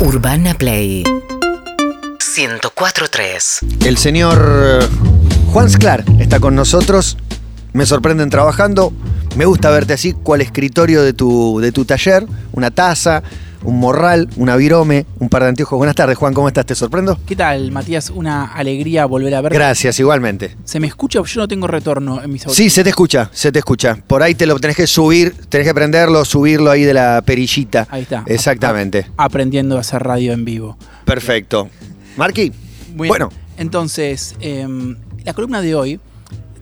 Urbana Play 104.3 El señor eh, Juan Sclar está con nosotros. Me sorprenden trabajando. Me gusta verte así, cual escritorio de tu, de tu taller. Una taza, un morral, una virome, un par de anteojos. Buenas tardes, Juan, ¿cómo estás? ¿Te sorprendo? ¿Qué tal, Matías? Una alegría volver a verte. Gracias, igualmente. ¿Se me escucha? Yo no tengo retorno en mis audios. Sí, se te escucha, se te escucha. Por ahí te lo tenés que subir, tenés que prenderlo, subirlo ahí de la perillita. Ahí está. Exactamente. A- aprendiendo a hacer radio en vivo. Perfecto. Marqui, Muy bien. bueno, Entonces, em, la columna de hoy,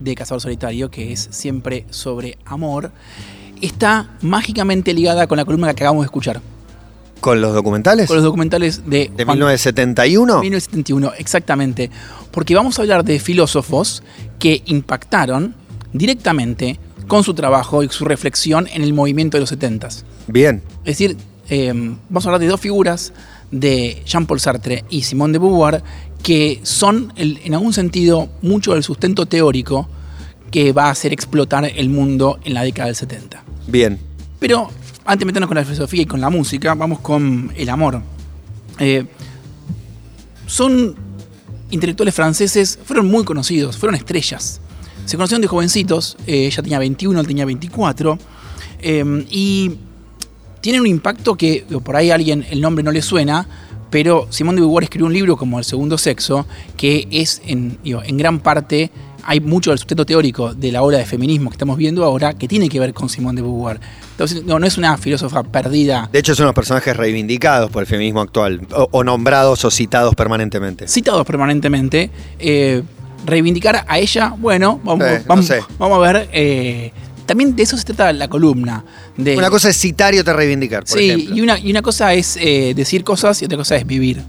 de Cazador Solitario, que es siempre sobre amor, está mágicamente ligada con la columna que acabamos de escuchar. Con los documentales Con los documentales de, de Juan- 1971. 1971, exactamente. Porque vamos a hablar de filósofos que impactaron directamente con su trabajo y su reflexión en el movimiento de los 70s. Bien. Es decir, eh, vamos a hablar de dos figuras, de Jean-Paul Sartre y Simone de Beauvoir, que son, el- en algún sentido, mucho del sustento teórico que va a hacer explotar el mundo en la década del 70. Bien. Pero antes de meternos con la filosofía y con la música, vamos con el amor. Eh, son intelectuales franceses, fueron muy conocidos, fueron estrellas. Se conocieron de jovencitos, eh, ella tenía 21, él tenía 24, eh, y tienen un impacto que por ahí a alguien el nombre no le suena, pero Simón de Beauvoir escribió un libro como El Segundo Sexo, que es en gran parte, hay mucho del sustento teórico de la ola de feminismo que estamos viendo ahora, que tiene que ver con Simón de Beauvoir. Entonces, no, no es una filósofa perdida. De hecho, son los personajes reivindicados por el feminismo actual, o, o nombrados o citados permanentemente. citados permanentemente. eh, reivindicar a ella, bueno, vamos, Eh, no vamos, sé. vamos a ver. eh, también de eso se trata la columna. De, Una cosa es citar y otra reivindicar, por sí, ejemplo. y una, y una cosa es eh, decir cosas y otra cosa es vivir.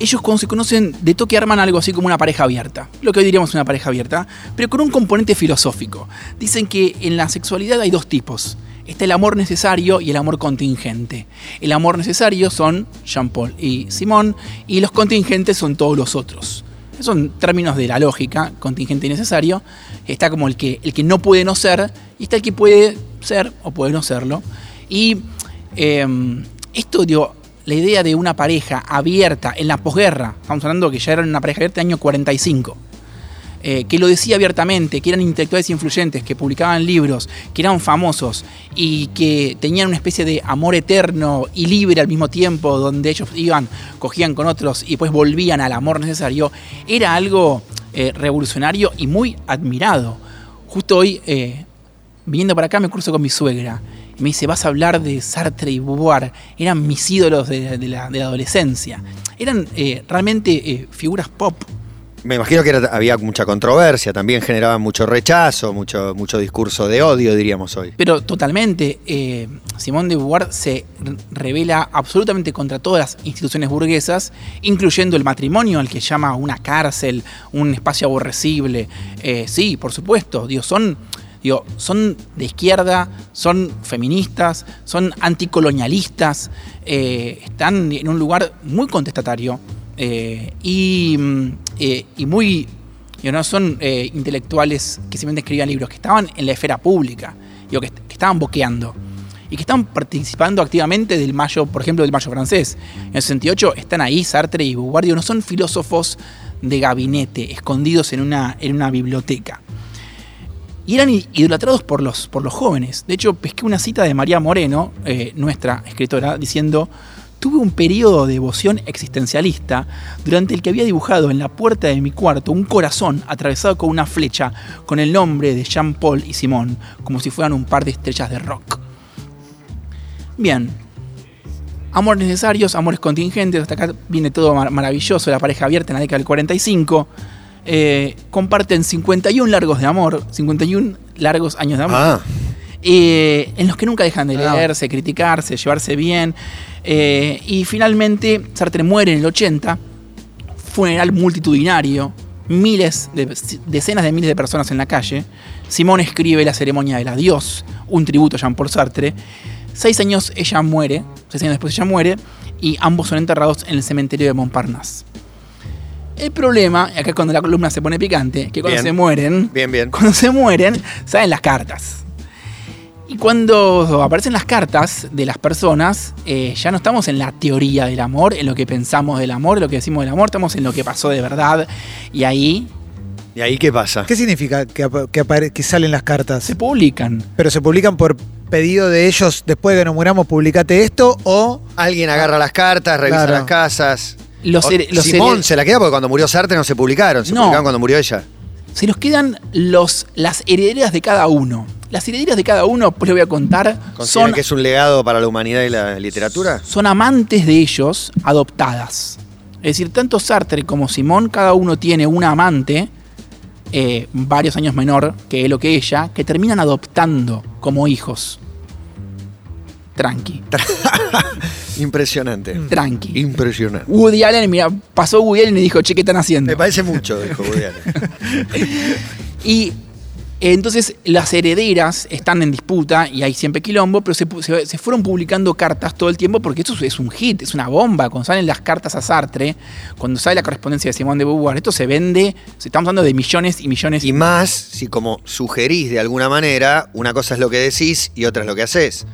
Em, ellos cuando se conocen de toque arman algo así como una pareja abierta, lo que hoy diríamos una pareja abierta, pero con un componente filosófico. Dicen que en la sexualidad hay dos tipos. Está el amor necesario y el amor contingente. El amor necesario son Jean-Paul y Simón y los contingentes son todos los otros. Son términos de la lógica, contingente y necesario. Está como el que, el que no puede no ser y está el que puede ser o puede no serlo. Y eh, esto, digo, la idea de una pareja abierta en la posguerra, estamos hablando que ya eran una pareja abierta en el año 45, eh, que lo decía abiertamente, que eran intelectuales influyentes, que publicaban libros, que eran famosos y que tenían una especie de amor eterno y libre al mismo tiempo, donde ellos iban, cogían con otros y después volvían al amor necesario, era algo eh, revolucionario y muy admirado. Justo hoy, eh, viniendo para acá, me curso con mi suegra. Me dice, vas a hablar de Sartre y Beauvoir. Eran mis ídolos de, de la, de la adolescencia. Eran eh, realmente eh, figuras pop. Me imagino que era- había mucha controversia, también generaban mucho rechazo, mucho, mucho discurso de odio, diríamos hoy. Pero totalmente, eh, Simón de Beauvoir se re- revela absolutamente contra todas las instituciones burguesas, incluyendo el matrimonio, al que llama una cárcel, un espacio aborrecible. Sí, por supuesto, digo, son, digo, son de izquierda, son feministas, son anticolonialistas, eh, están en un lugar muy contestatario eh, y, mm, eh, y muy Digo, no son intelectuales que simplemente escribían libros, que estaban en la esfera pública, digo, que, que estaban boqueando y que están participando activamente del mayo, por ejemplo, del mayo francés. En el 68 están ahí Sartre y Beauvoir, no son filósofos de gabinete, escondidos en una, en una biblioteca. Y eran idolatrados por los, por los jóvenes. De hecho, pesqué una cita de María Moreno, eh, nuestra escritora, diciendo, tuve un periodo de devoción existencialista durante el que había dibujado en la puerta de mi cuarto un corazón atravesado con una flecha con el nombre de Jean-Paul y Simón, como si fueran un par de estrellas de rock. Bien. Amores necesarios, amores contingentes, hasta acá viene todo mar- maravilloso, la pareja abierta en la década del 45. Eh, comparten 51 largos de amor, 51 largos años de amor Ah, eh, en los que nunca dejan de Ah. leerse, criticarse, llevarse bien. Eh, y finalmente Sartre muere en el 80, funeral multitudinario, miles, de, decenas de miles de personas en la calle. Simón escribe La ceremonia del adiós, un tributo a Jean-Paul Sartre. Seis años ella muere, seis años después ella muere, y ambos son enterrados en el cementerio de Montparnasse. El problema, y acá es cuando la columna se pone picante, que cuando Bien. se mueren, bien, bien. cuando se mueren, salen las cartas. Y cuando aparecen las cartas de las personas, eh, ya no estamos en la teoría del amor, en lo que pensamos del amor, en lo que decimos del amor, estamos en lo que pasó de verdad. Y ahí ¿Y ahí qué pasa? ¿Qué significa que, que salen las cartas? se publican. ¿Pero se publican por pedido de ellos después de que nos muramos, publicate esto? ¿O Alguien agarra las cartas, revisa Claro. las casas. Los, O- here- los Simón se la queda porque cuando murió Sartre no se publicaron, se No. publicaron cuando murió ella. se nos quedan los, las herederas de cada uno. Las herederas de cada uno, pues les voy a contar, ¿Consideran son, que es un legado para la humanidad y la literatura? son amantes de ellos adoptadas. Es decir, tanto Sartre como Simón, cada uno tiene una amante, eh, varios años menor que él o que ella, que terminan adoptando como hijos. Tranqui, Impresionante. tranqui. Impresionante. Woody Allen, mira, pasó Woody Allen y dijo, che, ¿qué están haciendo? Me parece mucho, dijo Woody Allen. Y entonces las herederas están en disputa y hay siempre quilombo, pero se, pu- se- se fueron publicando cartas todo el tiempo porque esto es- un hit, es una bomba. Cuando salen las cartas a Sartre, cuando sale la correspondencia de Simón de Beauvoir, esto se vende, se estamos hablando de millones y millones. Y más si como sugerís de alguna manera, una cosa es lo que decís y otra es lo que haces.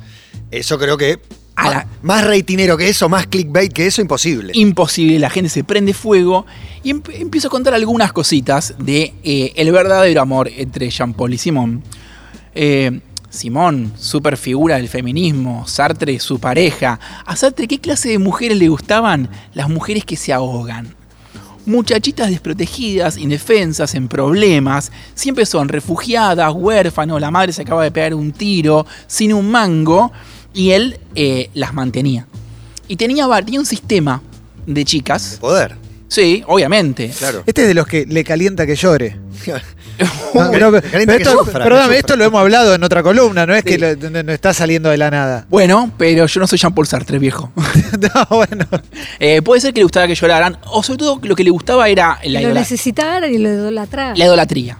Eso creo que... A la- Más reitinero que eso, más clickbait que eso, imposible. imposible, la gente se prende fuego y em- empiezo a contar algunas cositas de eh, el verdadero amor entre Jean-Paul y Simón. Eh, Simón, super figura del feminismo, Sartre, su pareja. A Sartre, ¿qué clase de mujeres le gustaban? Las mujeres que se ahogan. Muchachitas desprotegidas, indefensas, en problemas, siempre son refugiadas, huérfanos, la madre se acaba de pegar un tiro, sin un mango, y él eh, las mantenía. Y tenía, tenía un sistema de chicas. Poder, Sí, obviamente. claro. este es de los que le calienta que llore? No, pero- esto, sufra, que perdóname, sufra. esto lo hemos hablado en otra columna, no es Sí. que lo- no, no está saliendo de la nada. Bueno, pero yo no soy Jean-Paul Sartre, viejo. no, bueno. Eh, puede ser que le gustara que lloraran, o sobre todo lo que le gustaba era la, lo idola- necesitaran y lo idolatraran. la idolatría.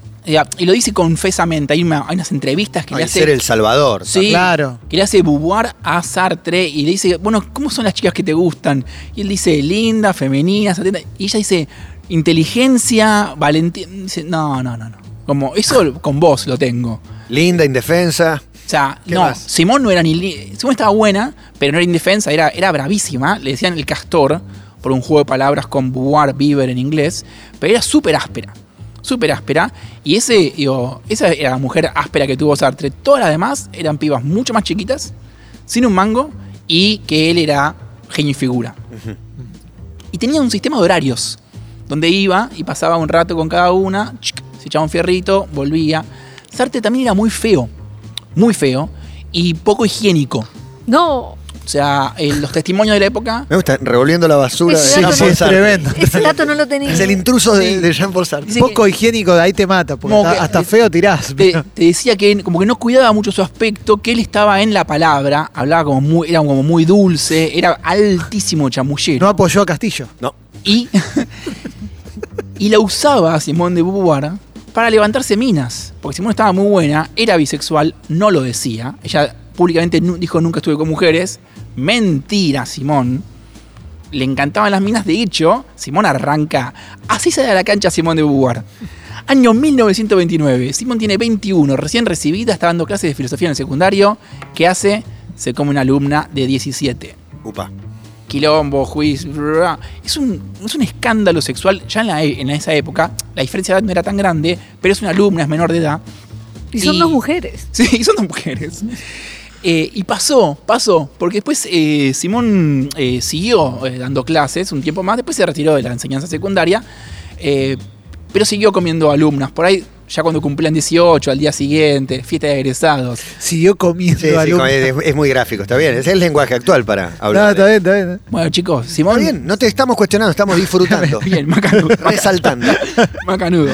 Y lo dice confesamente. Hay, una- hay unas entrevistas que le Hay hace. ser el salvador. Sí, Claro. que le hace Beauvoir a Sartre y le dice, bueno, ¿cómo son las chicas que te gustan? Y él dice, linda, femenina, atenta. Y ella dice, inteligencia, valentía. Dice, no, no, no, no. Como, eso con vos lo tengo. Linda, indefensa. O sea, ¿Qué no, más? Simón no era ni. Simón estaba buena, pero no era indefensa, era, era bravísima. Le decían el castor, por un juego de palabras con Beauvoir, Beaver en inglés, pero era súper áspera. Súper áspera. Y ese, digo, esa era la mujer áspera que tuvo Sartre. Todas las demás eran pibas mucho más chiquitas, sin un mango, y que él era genio y figura. Y tenía un sistema de horarios, donde iba y pasaba un rato con cada una, se echaba un fierrito, volvía. Sartre también era muy feo, muy feo, y poco higiénico. No, O sea, los testimonios de la época Me gusta, revolviendo la basura Ese de no- es tremendo. ese dato no lo tenía. Es el intruso de, Sí. de Jean-Paul Sartre. Poco higiénico de ahí te mata, porque hasta, que- hasta feo tirás. te decía que como que no cuidaba mucho su aspecto, que él estaba en la palabra, hablaba como muy, era como muy dulce, era altísimo chamullero. No apoyó a Castillo. No. Y, y la usaba Simón de Beauvoir para levantarse minas. Porque Simón estaba muy buena, era bisexual, no lo decía. Ella públicamente dijo nunca estuve con mujeres. Mentira, Simón. Le encantaban las minas. De hecho, Simón arranca. Así sale a la cancha Simón de Beauvoir. Año 1929. Simón tiene 21, recién recibida, está dando clases de filosofía en el secundario. ¿Qué hace? Se come una alumna de 17 Upa. quilombo, juicio. bla, bla, bla. Es un, es un escándalo sexual ya en, la e- en esa época. La diferencia de edad no era tan grande, pero es una alumna, es menor de edad. Y son y- dos mujeres. Sí, son dos mujeres. Eh, y pasó, pasó, porque después eh, Simón eh, siguió dando clases un tiempo más, después se retiró de la enseñanza secundaria, pero siguió comiendo alumnas. Por ahí, ya cuando cumplían 18, al día siguiente, fiesta de egresados. Siguió comiendo Sí, sí, alumnos. es, es muy gráfico, está bien. Es el lenguaje actual para No, hablar. está bien, está bien. Bueno, chicos, Está Simón. bien, no te estamos cuestionando, estamos disfrutando. Bien, macanudo. Resaltando. Macanudo.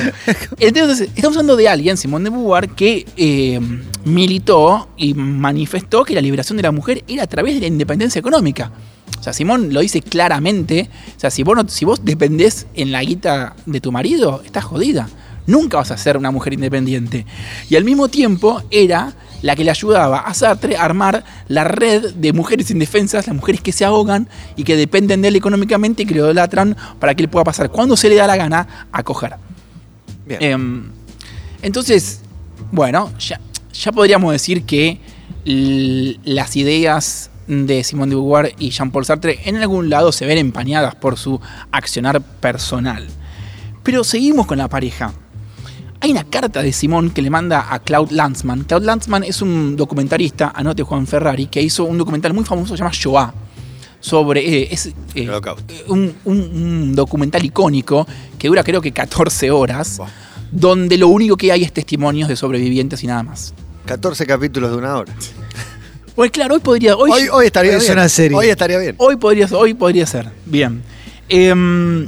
Entonces, estamos hablando de alguien, Simón de Beauvoir, que eh, militó y manifestó que la liberación de la mujer era a través de la independencia económica. O sea, Simón lo dice claramente. O sea, si vos, no- si vos dependés en la guita de tu marido, estás jodida. Nunca vas a ser una mujer independiente. Y al mismo tiempo era la que le ayudaba a Sartre a armar la red de mujeres indefensas, las mujeres que se ahogan y que dependen de él económicamente y que lo idolatran para que él pueda pasar cuando se le da la gana a coger. Bien. Em, entonces, bueno, ya, ya podríamos decir que las ideas de Simone de Beauvoir y Jean-Paul Sartre en algún lado se ven empañadas por su accionar personal. Pero seguimos con la pareja. Hay una carta de Simón que le manda a Claude Lanzmann. Claude Lanzmann es un documentarista, anote Juan Ferrari, que hizo un documental muy famoso que se llama Shoah. Sobre. eh, es, eh, un, un- un documental icónico que dura creo que 14 horas, donde lo único que hay es testimonios de sobrevivientes y nada más. 14 capítulos de una hora. Pues claro, hoy podría. Hoy, Hoy, hoy estaría Es bien. una serie. Hoy estaría bien. Hoy podría, hoy podría ser. Bien. Em,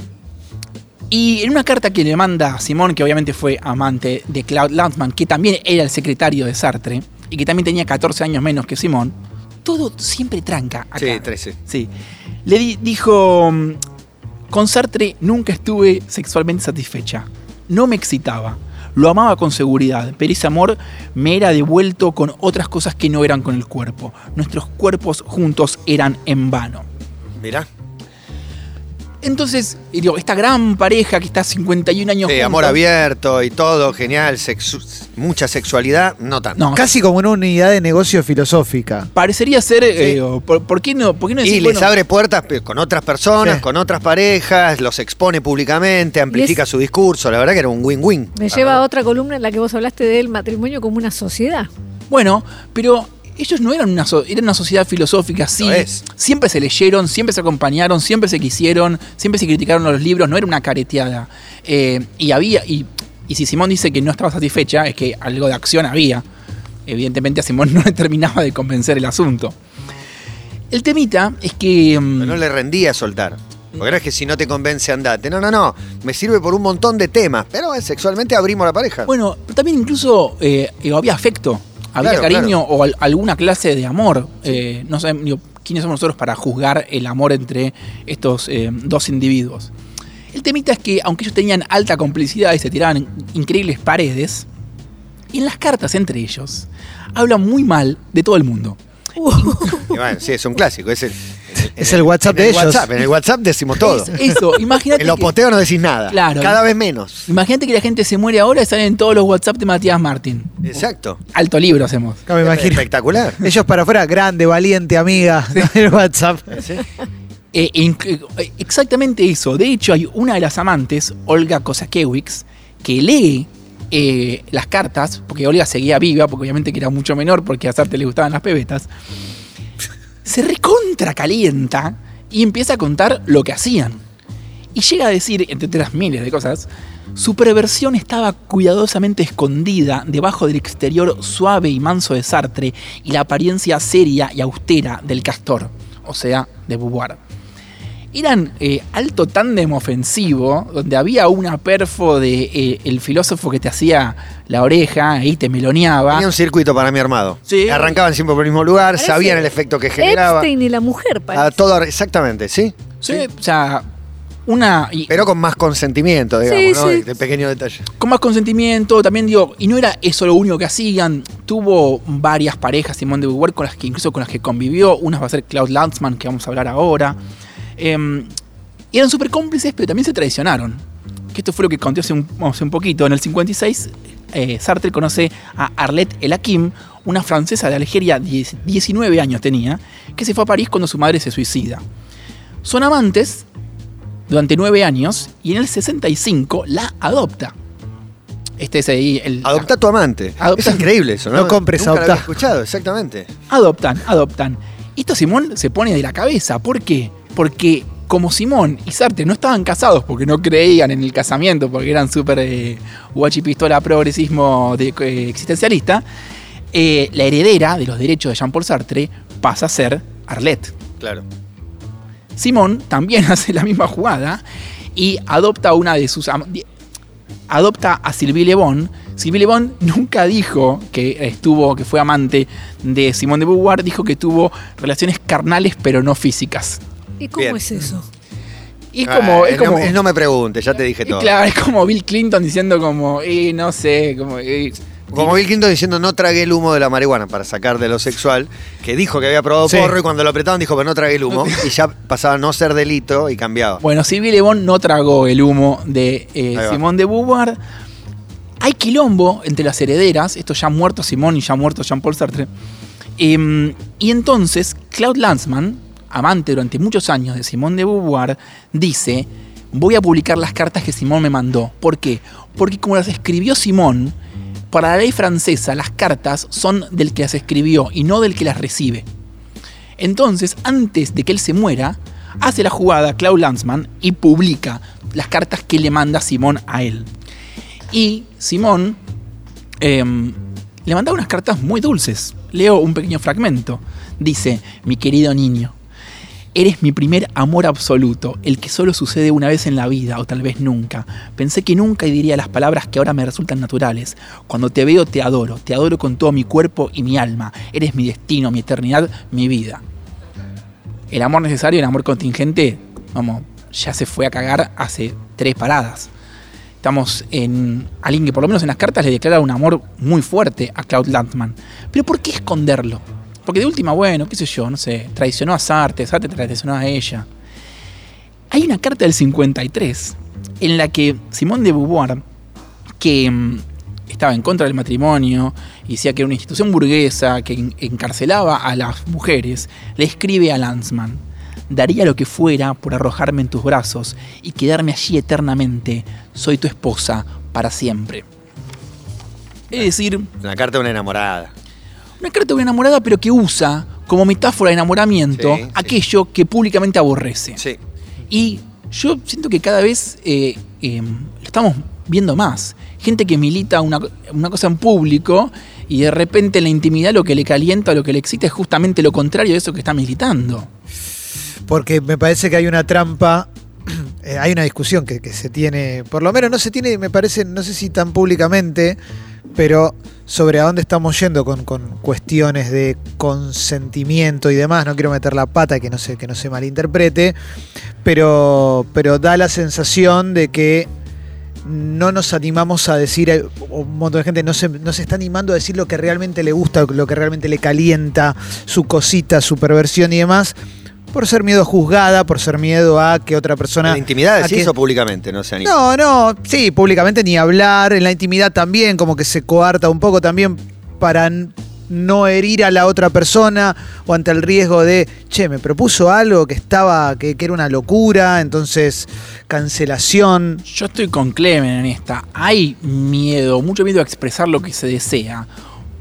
y en una carta que le manda a Simón, que obviamente fue amante de Claude Lanzmann, que también era el secretario de Sartre, y que también tenía 14 años menos que Simón, todo siempre tranca acá. Sí, 13. Sí. Le di- dijo, con Sartre nunca estuve sexualmente satisfecha. No me excitaba. Lo amaba con seguridad, pero ese amor me era devuelto con otras cosas que no eran con el cuerpo. Nuestros cuerpos juntos eran en vano. Mirá. Entonces, y digo, esta gran pareja que está 51 años Sí, juntos. amor abierto y todo, genial. sexu- mucha sexualidad, no tanto. No, Casi como una unidad de negocio filosófica. parecería ser. eh, ¿por, por qué no? ¿Por qué no Y les bueno, abre puertas con otras personas, Sí. con otras parejas, los expone públicamente, amplifica su discurso. La verdad que era un win-win. Me lleva a otra columna en la que vos hablaste del matrimonio como una sociedad. Bueno, pero ellos no eran una, so- eran una sociedad filosófica, sí. Siempre se leyeron, siempre se acompañaron, siempre se quisieron, siempre se criticaron los libros, no era una careteada. Eh, y había, y, y si Simón dice que no estaba satisfecha, es que algo de acción había. Evidentemente a Simón no le terminaba de convencer el asunto. El temita es que. mm, Pero no le rendía soltar. Porque no es que si no te convence andate. No, no, no. Me sirve por un montón de temas. Pero eh, sexualmente abrimos la pareja. Bueno, pero también incluso eh, había afecto, había Claro, cariño o al- alguna clase de amor. Eh, no sabemos digo, quiénes somos nosotros para juzgar el amor entre estos eh, dos individuos. El temita es que, aunque ellos tenían alta complicidad y se tiraban increíbles paredes, en las cartas entre ellos hablan muy mal de todo el mundo. Y bueno, sí, es un clásico. Es el, Es el WhatsApp en de el ellos. WhatsApp, en el WhatsApp decimos todo. Es- eso, imagínate. En los posteos no decís nada. Claro. Cada vez menos. Imagínate que la gente se muere ahora y salen en todos los WhatsApp de Matías Martín. Exacto. Alto libro hacemos. No me imagino. Espectacular. Ellos para afuera, grande, valiente, amiga. El WhatsApp. Sí. Eh, eh, exactamente eso. De hecho, hay una de las amantes, Olga Kosakiewicz, que lee eh, las cartas, porque Olga seguía viva, porque obviamente que era mucho menor, porque a Sartre le gustaban las pebetas. Se recontra calienta y empieza a contar lo que hacían. Y llega a decir, entre otras miles de cosas, su perversión estaba cuidadosamente escondida debajo del exterior suave y manso de Sartre y la apariencia seria y austera del castor, o sea, de Beauvoir eran eh, alto tándem ofensivo, donde había una perfo de eh, el filósofo que te hacía la oreja y te meloneaba. Tenía un circuito para mí armado. Sí. Arrancaban siempre por el mismo lugar, Parece sabían el efecto que generaba. Epstein y la mujer, A parece. todo, exactamente, ¿sí? Sí, O sea, una. y- Pero con más consentimiento, digamos, Sí, ¿no? sí. De pequeño detalle. con más consentimiento, también digo, y no era eso lo único que hacían, tuvo varias parejas Simón de Beauvoir con las que incluso con las que convivió, una va a ser Klaus Lanzmann, que vamos a hablar ahora. Em, y eran súper cómplices, pero también se traicionaron. Que esto fue lo que conté hace un, hace un poquito. En el 56, eh, Sartre conoce a Arlette El Hakim, una francesa de Algeria, 10 19 años tenía, que se fue a París cuando su madre se suicida. Son amantes durante nueve años y en el 65 la adopta. Este es ahí el. Adopta a tu amante. Adopta- Es increíble eso, ¿no? No compres, Nunca lo adoptá. había escuchado, exactamente. Adoptan, adoptan. Y esto Simón se pone de la cabeza. ¿Por qué? Porque como Simón y Sartre no estaban casados porque no creían en el casamiento, porque eran súper eh, guachipistola progresismo de- eh, existencialista, eh, la heredera de los derechos de Jean-Paul Sartre pasa a ser Arlette. Claro. Simón también hace la misma jugada y adopta a una de sus adopta a Sylvie Le Bon. Sylvie Le Bon nunca dijo que estuvo que fue amante de Simón de Beauvoir, dijo que tuvo relaciones carnales pero no físicas. ¿Y cómo Bien. es eso? Y es como, Ah, es no- como no, me preguntes, ya te dije y todo. claro, es como Bill Clinton diciendo como, eh, no sé, como eh, Como Bill Clinton diciendo no tragué el humo de la marihuana para sacar de lo sexual, que dijo que había probado Sí. porro y cuando lo apretaban dijo, pero no tragué el humo, y ya pasaba a no ser delito y cambiaba. Bueno, Sylvie Le Bon no tragó el humo de eh. Simón de Beauvoir. Hay quilombo entre las herederas, esto ya muerto Simón y ya muerto Jean-Paul Sartre. Em, y entonces, Claude Lanzmann, amante durante muchos años de Simone de Beauvoir, dice, voy a publicar las cartas que Simone me mandó. ¿Por qué? Porque como las escribió Simone, para la ley francesa las cartas son del que las escribió y no del que las recibe. Entonces, antes de que él se muera, hace la jugada Claude Lanzmann y publica las cartas que le manda Simón a él. Y Simón em, le manda unas cartas muy dulces. Leo un pequeño fragmento. Dice, mi querido niño, Eres mi primer amor absoluto, el que solo sucede una vez en la vida o tal vez nunca. Pensé que nunca diría las palabras que ahora me resultan naturales. Cuando te veo te adoro, te adoro con todo mi cuerpo y mi alma. Eres mi destino, mi eternidad, mi vida. El amor necesario, el amor contingente, vamos, ya se fue a cagar hace tres paradas. Estamos en alguien que por lo menos en las cartas le declara un amor muy fuerte a Claude Landman. Pero ¿por qué esconderlo? Porque de última, bueno, qué sé yo, no sé, traicionó a Sartre, Sartre traicionó a ella. Hay una carta del 53 en la que Simón de Beauvoir, que mm, estaba en contra del matrimonio y decía que era una institución burguesa que encarcelaba a las mujeres, le escribe a Lanzmann, daría lo que fuera por arrojarme en tus brazos y quedarme allí eternamente, soy tu esposa para siempre. Es decir... Una carta de una enamorada. Una carta de una enamorada, pero que usa como metáfora de enamoramiento aquello que públicamente aborrece. Sí. Y yo siento que cada vez eh, eh, lo estamos viendo más. Gente que milita una, cosa en público y de repente en la intimidad lo que le calienta, lo que le excita es justamente lo contrario de eso que está militando. Porque me parece que hay una trampa eh, hay una discusión que, que, se tiene, por lo menos no se tiene, me parece, no sé si tan públicamente, pero sobre a dónde estamos yendo con, cuestiones de consentimiento y demás. No quiero meter la pata, que no se, que no se malinterprete, pero, pero da la sensación de que no nos animamos a decir, eh, un montón de gente no se, no se está animando a decir lo que realmente le gusta, lo que realmente le calienta, su cosita, su perversión y demás por ser miedo juzgada, por ser miedo a que otra persona. ¿En la intimidad decís eso públicamente? No, se no, no, sí, públicamente ni hablar. En la intimidad también, como que se coarta un poco también para no herir a la otra persona o ante el riesgo de, che, me propuso algo que estaba, que, que, era una locura, entonces cancelación. Yo estoy con Clemen en esta. Hay miedo, mucho miedo a expresar lo que se desea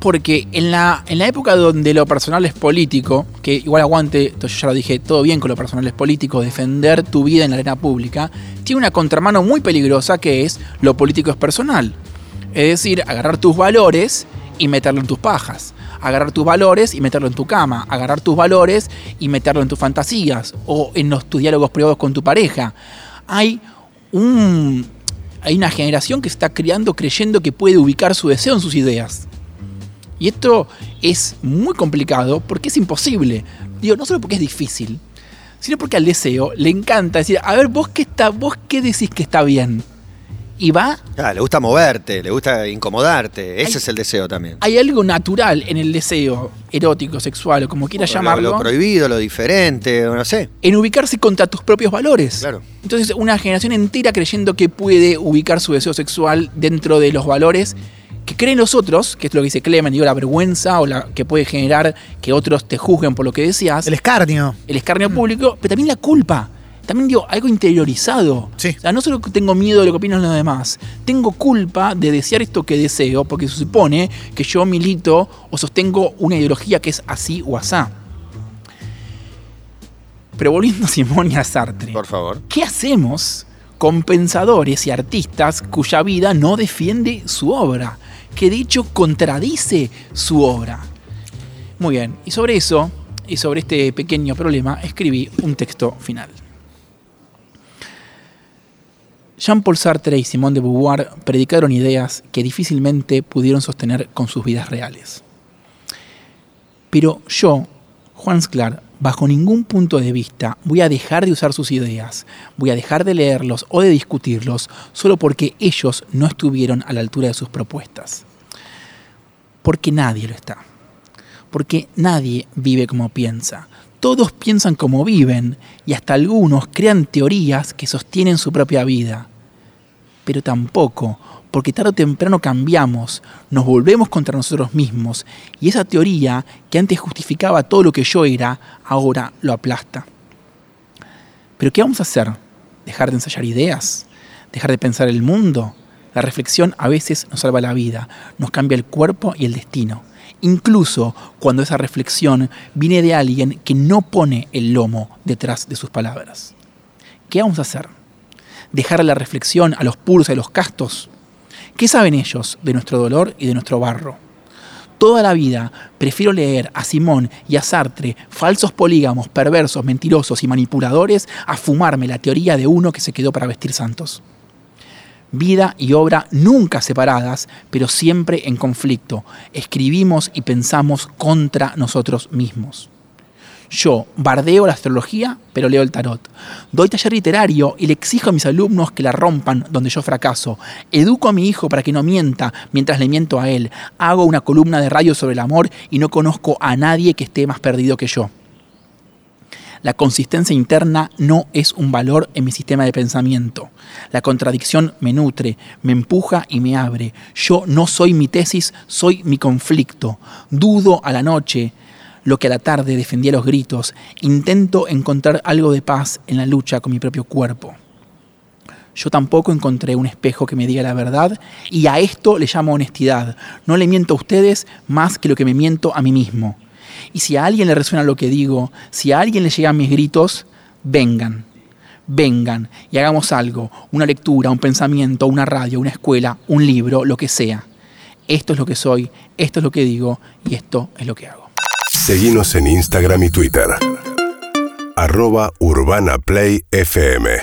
porque en la, en la época donde lo personal es político, que igual aguante, yo ya lo dije, todo bien con lo personal es político, defender tu vida en la arena pública, tiene una contramano muy peligrosa que es lo político es personal. Es decir, agarrar tus valores y meterlo en tus pajas. Agarrar tus valores y meterlo en tu cama. Agarrar tus valores y meterlo en tus fantasías o en los, tus diálogos privados con tu pareja. Hay un, hay una generación que está criando creyendo que puede ubicar su deseo en sus ideas. Y esto es muy complicado porque es imposible. Digo, no solo porque es difícil, sino porque al deseo le encanta decir, a ver, vos qué está, vos qué decís que está bien. Y va. Ah, le gusta moverte, le gusta incomodarte. Ese es el deseo también. Hay algo natural en el deseo erótico, sexual o como quieras llamarlo. Lo, prohibido, lo diferente, no sé. En ubicarse contra tus propios valores. Claro. Entonces, una generación entera creyendo que puede ubicar su deseo sexual dentro de los valores que creen los otros, que es lo que dice Clemen, digo, la vergüenza o la que puede generar que otros te juzguen por lo que decías. El escarnio. El escarnio público, pero también la culpa. También digo, algo interiorizado. Sí. O sea, no solo tengo miedo de lo que opinan los demás, tengo culpa de desear esto que deseo, porque se supone que yo milito o sostengo una ideología que es así o asá. Pero volviendo a Simón y a Sartre. Por favor. ¿Qué hacemos con pensadores y artistas cuya vida no defiende su obra? que de hecho contradice su obra. Muy bien, y sobre eso, y sobre este pequeño problema, escribí un texto final. Jean-Paul Sartre y Simone de Beauvoir predicaron ideas que difícilmente pudieron sostener con sus vidas reales. Pero yo, Juan Sclar, bajo ningún punto de vista voy a dejar de usar sus ideas, voy a dejar de leerlos o de discutirlos solo porque ellos no estuvieron a la altura de sus propuestas. Porque nadie lo está. Porque nadie vive como piensa. Todos piensan como viven y hasta algunos crean teorías que sostienen su propia vida. Pero tampoco porque tarde o temprano cambiamos, nos volvemos contra nosotros mismos y esa teoría que antes justificaba todo lo que yo era, ahora lo aplasta. Pero ¿qué vamos a hacer? ¿Dejar de ensayar ideas? ¿Dejar de pensar el mundo? La reflexión a veces nos salva la vida, nos cambia el cuerpo y el destino. Incluso cuando esa reflexión viene de alguien que no pone el lomo detrás de sus palabras. ¿Qué vamos a hacer? ¿Dejar la reflexión a los puros y a los castos? ¿Qué saben ellos de nuestro dolor y de nuestro barro? Toda la vida prefiero leer a Simón y a Sartre, falsos polígamos, perversos, mentirosos y manipuladores, a fumarme la teoría de uno que se quedó para vestir santos. Vida y obra nunca separadas, pero siempre en conflicto. Escribimos y pensamos contra nosotros mismos. Yo bardeo la astrología, pero leo el tarot. Doy taller literario y le exijo a mis alumnos que la rompan donde yo fracaso. Educo a mi hijo para que no mienta mientras le miento a él. Hago una columna de rayos sobre el amor y no conozco a nadie que esté más perdido que yo. La consistencia interna no es un valor en mi sistema de pensamiento. La contradicción me nutre, me empuja y me abre. Yo no soy mi tesis, soy mi conflicto. Dudo a la noche, lo que a la tarde defendía los gritos, intento encontrar algo de paz en la lucha con mi propio cuerpo. Yo tampoco encontré un espejo que me diga la verdad y a esto le llamo honestidad. No le miento a ustedes más que lo que me miento a mí mismo. Y si a alguien le resuena lo que digo, si a alguien le llegan mis gritos, vengan, vengan y hagamos algo, una lectura, un pensamiento, una radio, una escuela, un libro, lo que sea. Esto es lo que soy, esto es lo que digo y esto es lo que hago. Seguimos en Instagram y Twitter. Arroba Urbana Play FM.